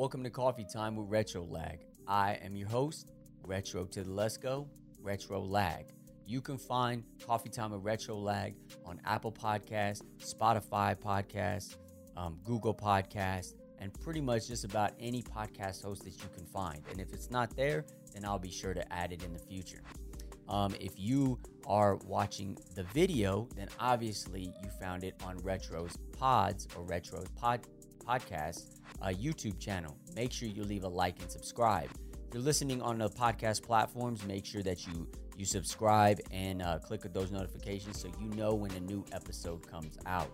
Welcome to Coffee Time with Retro Lag. I am your host, Retro to the Let's Go, Retro Lag. You can find Coffee Time with Retro Lag on Apple Podcasts, Spotify Podcasts, um, Google Podcasts, and pretty much just about any podcast host that you can find. And if it's not there, then I'll be sure to add it in the future. Um, if you are watching the video, then obviously you found it on Retro's Pods or Retro's Pod Podcast uh, YouTube channel. Make sure you leave a like and subscribe. If you're listening on the podcast platforms, make sure that you you subscribe and uh, click those notifications so you know when a new episode comes out.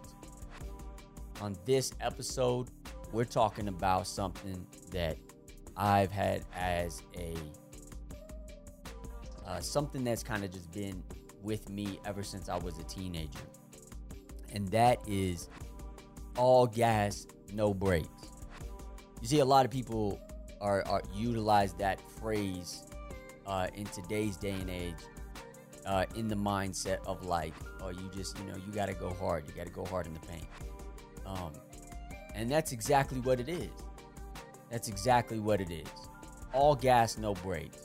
On this episode, we're talking about something that I've had as a uh, something that's kind of just been with me ever since I was a teenager, and that is all gas, no brakes. You see, a lot of people are, are utilize that phrase uh, in today's day and age uh, in the mindset of like, oh, you just, you know, you got to go hard. You got to go hard in the paint. Um, and that's exactly what it is. That's exactly what it is. All gas, no brakes.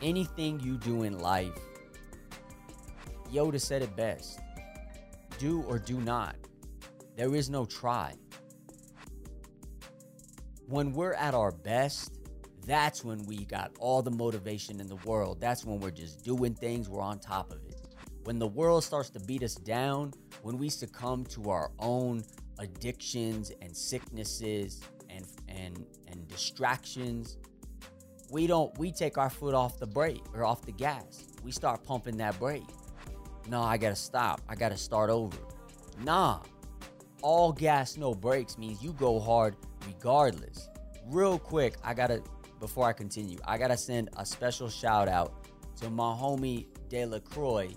Anything you do in life, Yoda said it best do or do not. There is no try. When we're at our best, that's when we got all the motivation in the world. That's when we're just doing things, we're on top of it. When the world starts to beat us down, when we succumb to our own addictions and sicknesses and and and distractions, we don't we take our foot off the brake or off the gas. We start pumping that brake. No, I gotta stop. I gotta start over. Nah. All gas, no brakes means you go hard regardless. Real quick, I gotta before I continue, I gotta send a special shout out to my homie Delacroix,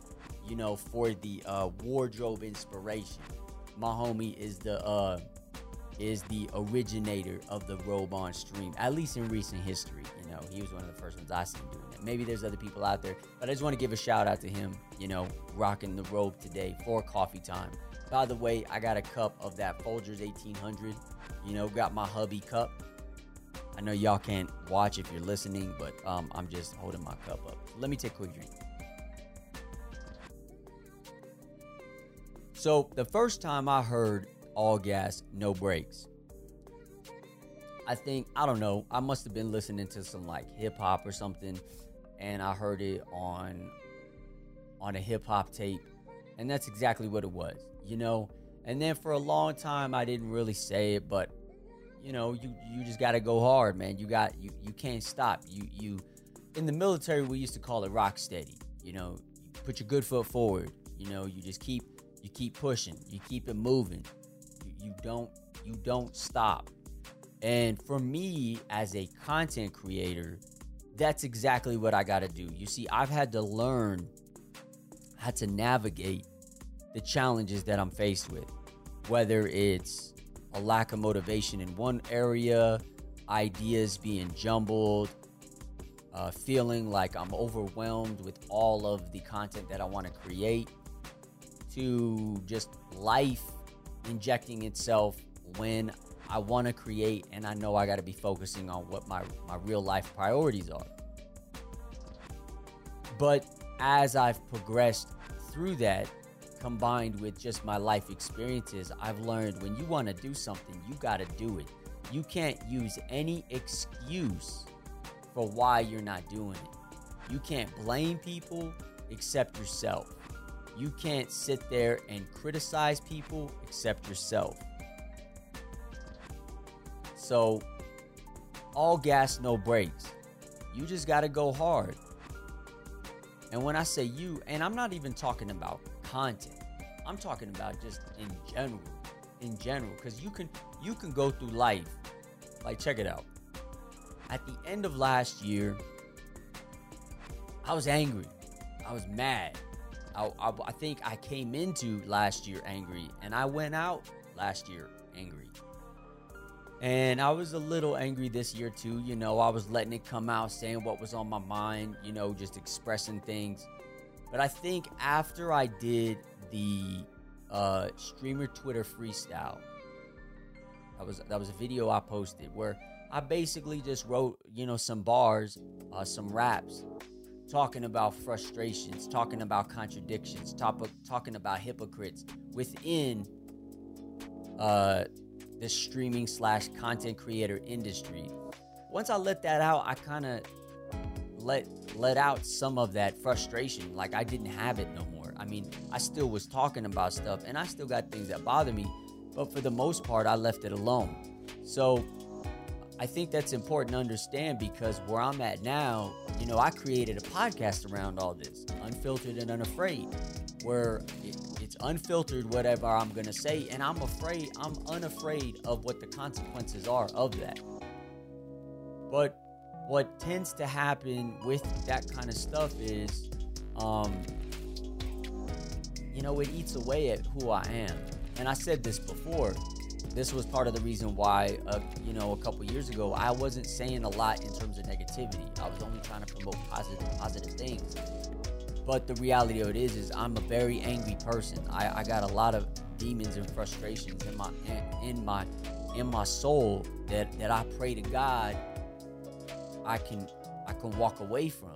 you know, for the uh, wardrobe inspiration. My homie is the uh, is the originator of the robe on stream, at least in recent history. You know, he was one of the first ones I seen doing it. Maybe there's other people out there, but I just want to give a shout out to him. You know, rocking the robe today for coffee time. By the way, I got a cup of that Folgers 1800. You know, got my hubby cup. I know y'all can't watch if you're listening, but um, I'm just holding my cup up. Let me take a quick drink. So, the first time I heard all gas, no brakes, I think, I don't know, I must have been listening to some like hip hop or something, and I heard it on on a hip hop tape, and that's exactly what it was, you know. And then for a long time, I didn't really say it, but you know, you you just got to go hard, man. You got you you can't stop. You you in the military we used to call it rock steady. You know, you put your good foot forward. You know, you just keep you keep pushing. You keep it moving. You, you don't you don't stop. And for me as a content creator, that's exactly what I got to do. You see, I've had to learn how to navigate the challenges that I'm faced with, whether it's a lack of motivation in one area, ideas being jumbled, uh, feeling like I'm overwhelmed with all of the content that I want to create, to just life injecting itself when I want to create and I know I got to be focusing on what my, my real life priorities are. But as I've progressed through that, combined with just my life experiences, I've learned when you want to do something, you got to do it. You can't use any excuse for why you're not doing it. You can't blame people except yourself. You can't sit there and criticize people except yourself. So, all gas, no brakes. You just got to go hard. And when I say you, and I'm not even talking about content. I'm talking about just in general. In general, because you can you can go through life. Like check it out. At the end of last year, I was angry. I was mad. I, I, I think I came into last year angry, and I went out last year angry. And I was a little angry this year too. You know, I was letting it come out, saying what was on my mind, you know, just expressing things. But I think after I did the uh, streamer Twitter freestyle, That was that was a video I posted where I basically just wrote, you know, some bars, uh, some raps, talking about frustrations, talking about contradictions, top, talking about hypocrites within uh, the streaming slash content creator industry. Once I let that out, I kind of let let out some of that frustration. Like I didn't have it no more. I mean, I still was talking about stuff, and I still got things that bother me, but for the most part, I left it alone. So I think that's important to understand because where I'm at now, you know, I created a podcast around all this, unfiltered and unafraid, where it, it's unfiltered whatever I'm going to say, and I'm afraid, I'm unafraid of what the consequences are of that. But what tends to happen with that kind of stuff is, um, you know, it eats away at who I am. And I said this before this was part of the reason why, uh, you know, a couple years ago, I wasn't saying a lot in terms of negativity. I was only trying to promote positive, positive things. But the reality of it is, is I'm a very angry person. I, I got a lot of demons and frustrations in my in, my in my soul that that I pray to God I can I can walk away from,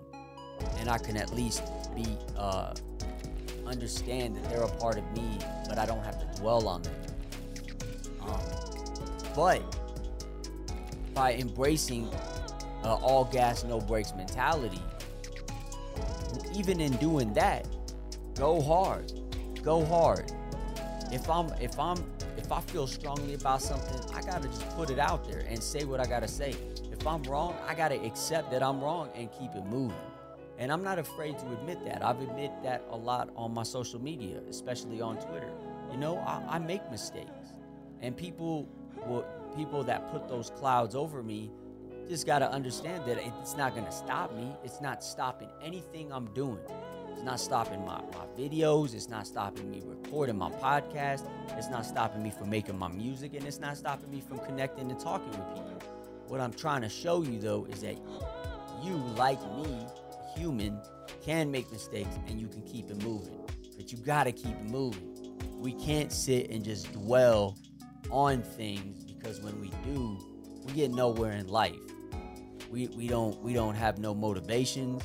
and I can at least be uh, understand that they're a part of me, but I don't have to dwell on them. Um, but by embracing uh, all gas, no brakes mentality, even in doing that, go hard, go hard. If I'm if I'm if I feel strongly about something, I gotta just put it out there and say what I gotta say. If I'm wrong, I gotta accept that I'm wrong and keep it moving. And I'm not afraid to admit that. I've admit that a lot on my social media, especially on Twitter. You know, I, I make mistakes. And people will people that put those clouds over me just got to understand that it's not going to stop me. It's not stopping anything i'm doing. It's not stopping my, my videos. It's not stopping me recording my podcast. It's not stopping me from making my music. And it's not stopping me from connecting and talking with people. What i'm trying to show you though is that you like me human can make mistakes and you can keep it moving but you got to keep it moving we can't sit and just dwell on things because when we do, we get nowhere in life. We we don't we don't have no motivations.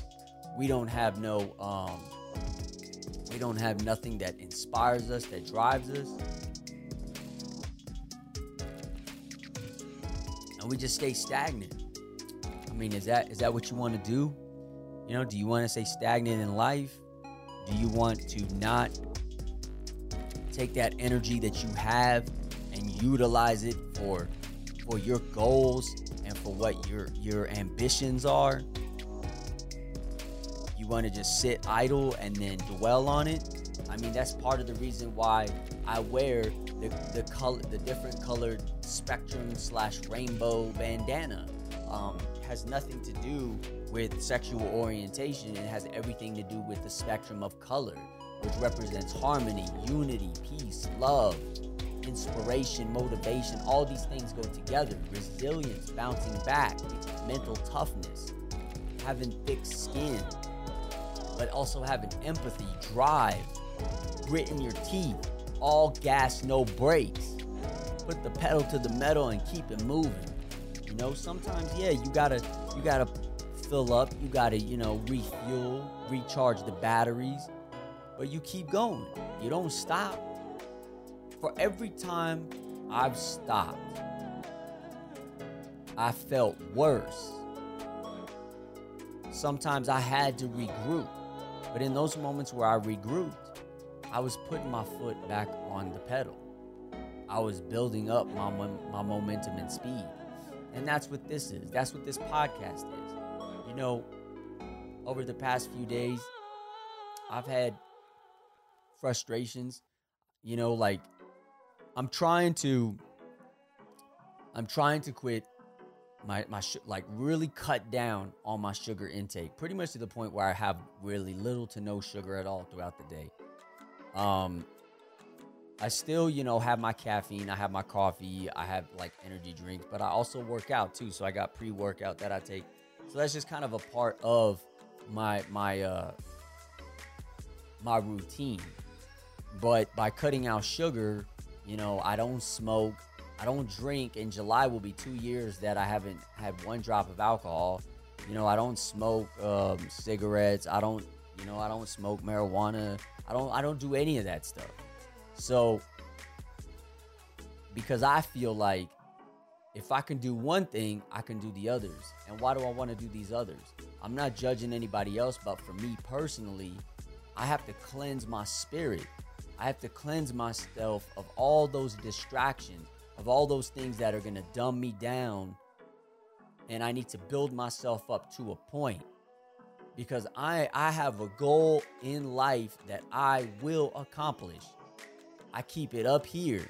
We don't have no um we don't have nothing that inspires us, that drives us. And we just stay stagnant. I mean, is that is that what you want to do? You know, do you want to stay stagnant in life? Do you want to not take that energy that you have and utilize it for for your goals and for what your your ambitions are? You want to just sit idle and then dwell on it? I mean that's part of the reason why i wear the, the color the different colored spectrum slash rainbow bandana. Um, has nothing to do with sexual orientation it has everything to do with the spectrum of color which represents harmony unity peace love inspiration, motivation, all these things go together. Resilience, bouncing back, mental toughness, having thick skin, but also having empathy, drive, grit in your teeth, all gas, no brakes. Put the pedal to the metal and keep it moving. You know, sometimes, yeah, you gotta, you gotta fill up, you gotta, you know, refuel, recharge the batteries, but you keep going. You don't stop for every time I've stopped, I felt worse. Sometimes I had to regroup. But in those moments where I regrouped, I was putting my foot back on the pedal. I was building up my, my momentum and speed. And that's what this is. That's what this podcast is. You know, over the past few days, I've had frustrations, you know, like I'm trying to I'm trying to quit my my sh- like really cut down on my sugar intake pretty much to the point where I have really little to no sugar at all throughout the day. Um I still, you know, have my caffeine, I have my coffee, I have like energy drinks, but I also work out too. So I got pre-workout that I take. So that's just kind of a part of my my uh my routine. But by cutting out sugar, you know, I don't smoke. I don't drink. In July will be two years that I haven't had one drop of alcohol. You know, I don't smoke um, cigarettes. I don't, you know, I don't smoke marijuana. I don't, I don't do any of that stuff. So, because I feel like if I can do one thing, I can do the others. And why do I want to do these others? I'm not judging anybody else, but for me personally, I have to cleanse my spirit. I have to cleanse myself of all those distractions, of all those things that are going to dumb me down. And I need to build myself up to a point because I, I have a goal in life that I will accomplish. I keep it up here,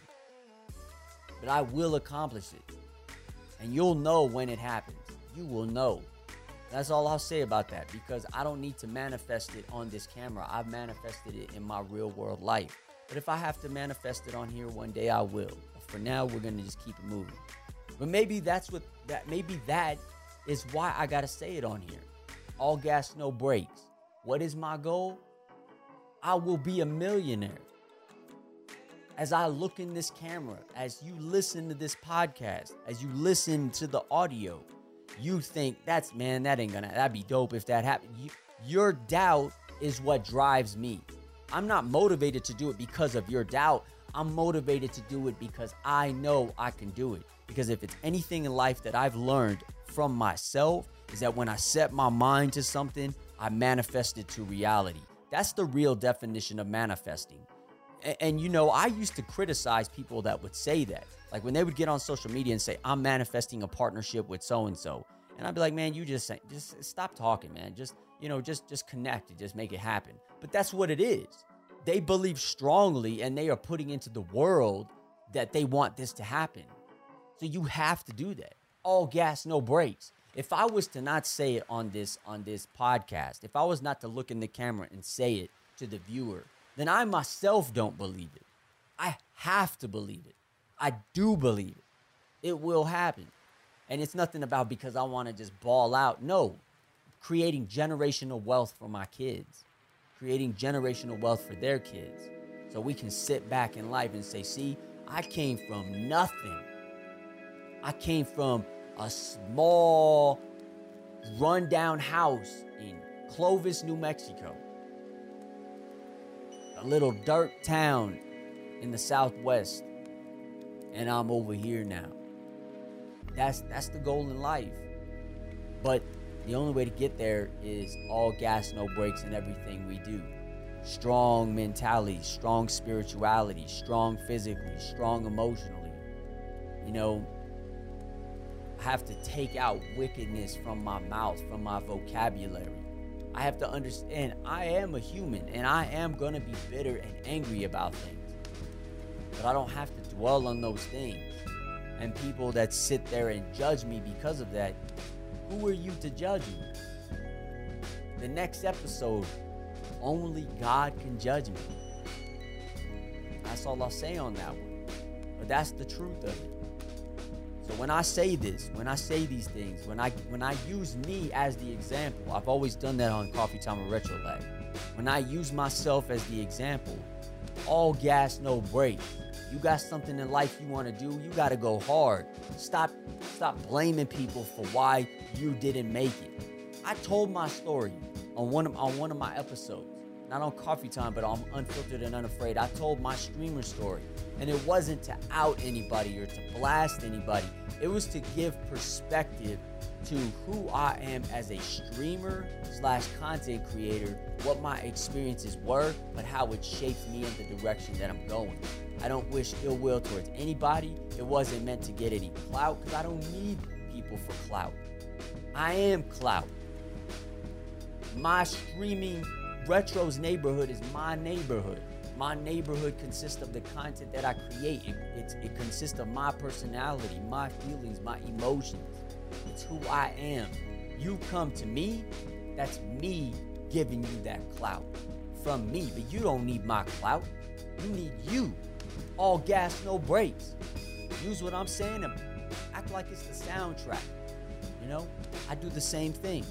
but I will accomplish it. And you'll know when it happens. You will know. That's all I'll say about that because I don't need to manifest it on this camera. I've manifested it in my real world life. But if I have to manifest it on here one day, I will. For now, we're gonna just keep it moving. But maybe that's what that maybe that is why I gotta say it on here. All gas, no brakes. What is my goal? I will be a millionaire. As I look in this camera, as you listen to this podcast, as you listen to the audio, you think that's man, that ain't gonna that'd be dope if that happened. You, your doubt is what drives me. I'm not motivated to do it because of your doubt. I'm motivated to do it because I know I can do it. Because if it's anything in life that I've learned from myself, is that when I set my mind to something, I manifest it to reality. That's the real definition of manifesting. And, you know, I used to criticize people that would say that. Like when they would get on social media and say, I'm manifesting a partnership with so and so. And I'd be like, man, you just just stop talking, man. Just, you know, just just connect and just make it happen. But that's what it is. They believe strongly and they are putting into the world that they want this to happen. So you have to do that. All gas, no brakes. If I was to not say it on this on this podcast, if I was not to look in the camera and say it to the viewer, then I myself don't believe it. I have to believe it. I do believe it. It will happen. And it's nothing about because I want to just ball out. No, creating generational wealth for my kids, creating generational wealth for their kids. So we can sit back in life and say, see, I came from nothing. I came from a small, rundown house in Clovis, New Mexico, little dirt town in the Southwest and I'm over here now. That's that's the goal in life. But the only way to get there is all gas, no brakes in everything we do. Strong mentality, strong spirituality, strong physically, strong emotionally. You know, I have to take out wickedness from my mouth, from my vocabulary. I have to understand I am a human and I am going to be bitter and angry about things. But I don't have to dwell on those things. And people that sit there and judge me because of that, who are you to judge me? The next episode, only God can judge me. That's all I'll say on that one. But that's the truth of it. So when I say this, when I say these things, when I when I use me as the example, I've always done that on Coffee Time with Retro Lag. When I use myself as the example, all gas, no brakes. You got something in life you want to do, you got to go hard. Stop stop blaming people for why you didn't make it. I told my story on one of on one of my episodes. Not on coffee time, but on unfiltered and unafraid. I told my streamer story. And it wasn't to out anybody or to blast anybody. It was to give perspective to who I am as a streamer slash content creator, what my experiences were, but how it shaped me in the direction that I'm going. I don't wish ill will towards anybody. It wasn't meant to get any clout because I don't need people for clout. I am clout. My streaming Retro's neighborhood is my neighborhood. My neighborhood consists of the content that I create. It, it consists of my personality, my feelings, my emotions. It's who I am. You come to me, that's me giving you that clout from me. But you don't need my clout. You need you. All gas, no brakes. Use what I'm saying and act like it's the soundtrack. You know, I do the same thing.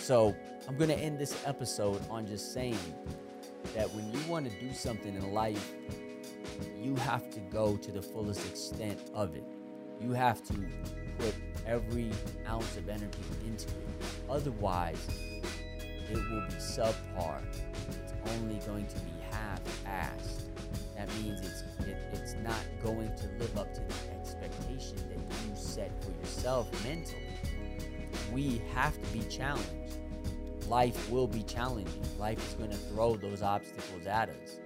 So I'm going to end this episode on just saying that when you want to do something in life, you have to go to the fullest extent of it. You have to put every ounce of energy into it. Otherwise, it will be subpar. It's only going to be half-assed. That means it's it, it's not going to live up to the expectation that you set for yourself mentally. We have to be challenged. Life will be challenging. Life is going to throw those obstacles at us.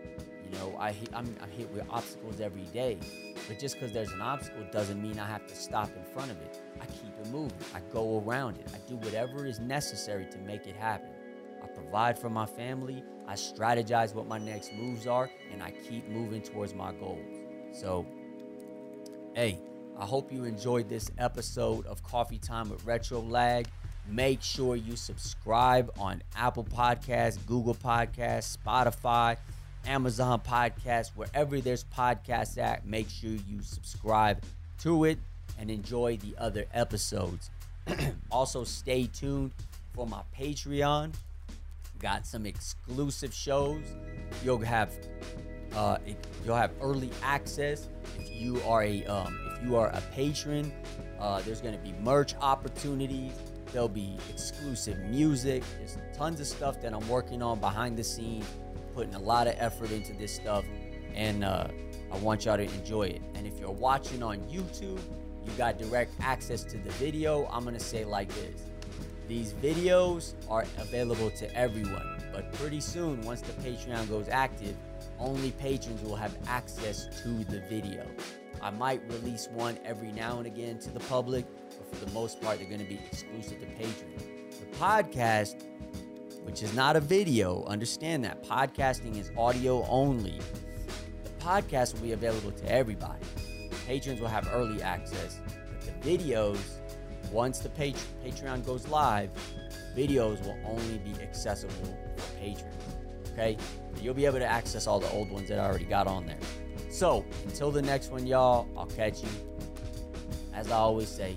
You know, I I'm, I'm hit with obstacles every day, but just because there's an obstacle doesn't mean I have to stop in front of it. I keep it moving. I go around it. I do whatever is necessary to make it happen. I provide for my family. I strategize what my next moves are, and I keep moving towards my goals. So, hey, I hope you enjoyed this episode of Coffee Time with Retro Lag. Make sure you subscribe on Apple Podcasts, Google Podcasts, Spotify, Amazon Podcasts, wherever there's podcasts at. Make sure you subscribe to it and enjoy the other episodes. also, stay tuned for my Patreon. Got some exclusive shows. You'll have uh, you'll have early access if you are a um, if you are a patron. Uh, there's going to be merch opportunities. There'll be exclusive music. There's tons of stuff that I'm working on behind the scenes, putting a lot of effort into this stuff, and uh, I want y'all to enjoy it. And if you're watching on YouTube, you got direct access to the video. I'm gonna say like this these videos are available to everyone, but pretty soon, once the Patreon goes active, only patrons will have access to the video. I might release one every now and again to the public, for the most part, they're going to be exclusive to Patreon. The podcast, which is not a video, understand that podcasting is audio only. The podcast will be available to everybody. Patrons will have early access, but the videos once the Patreon goes live, videos will only be accessible for patrons. Okay? You'll be able to access all the old ones that I already got on there. So, until the next one, y'all, I'll catch you. As I always say,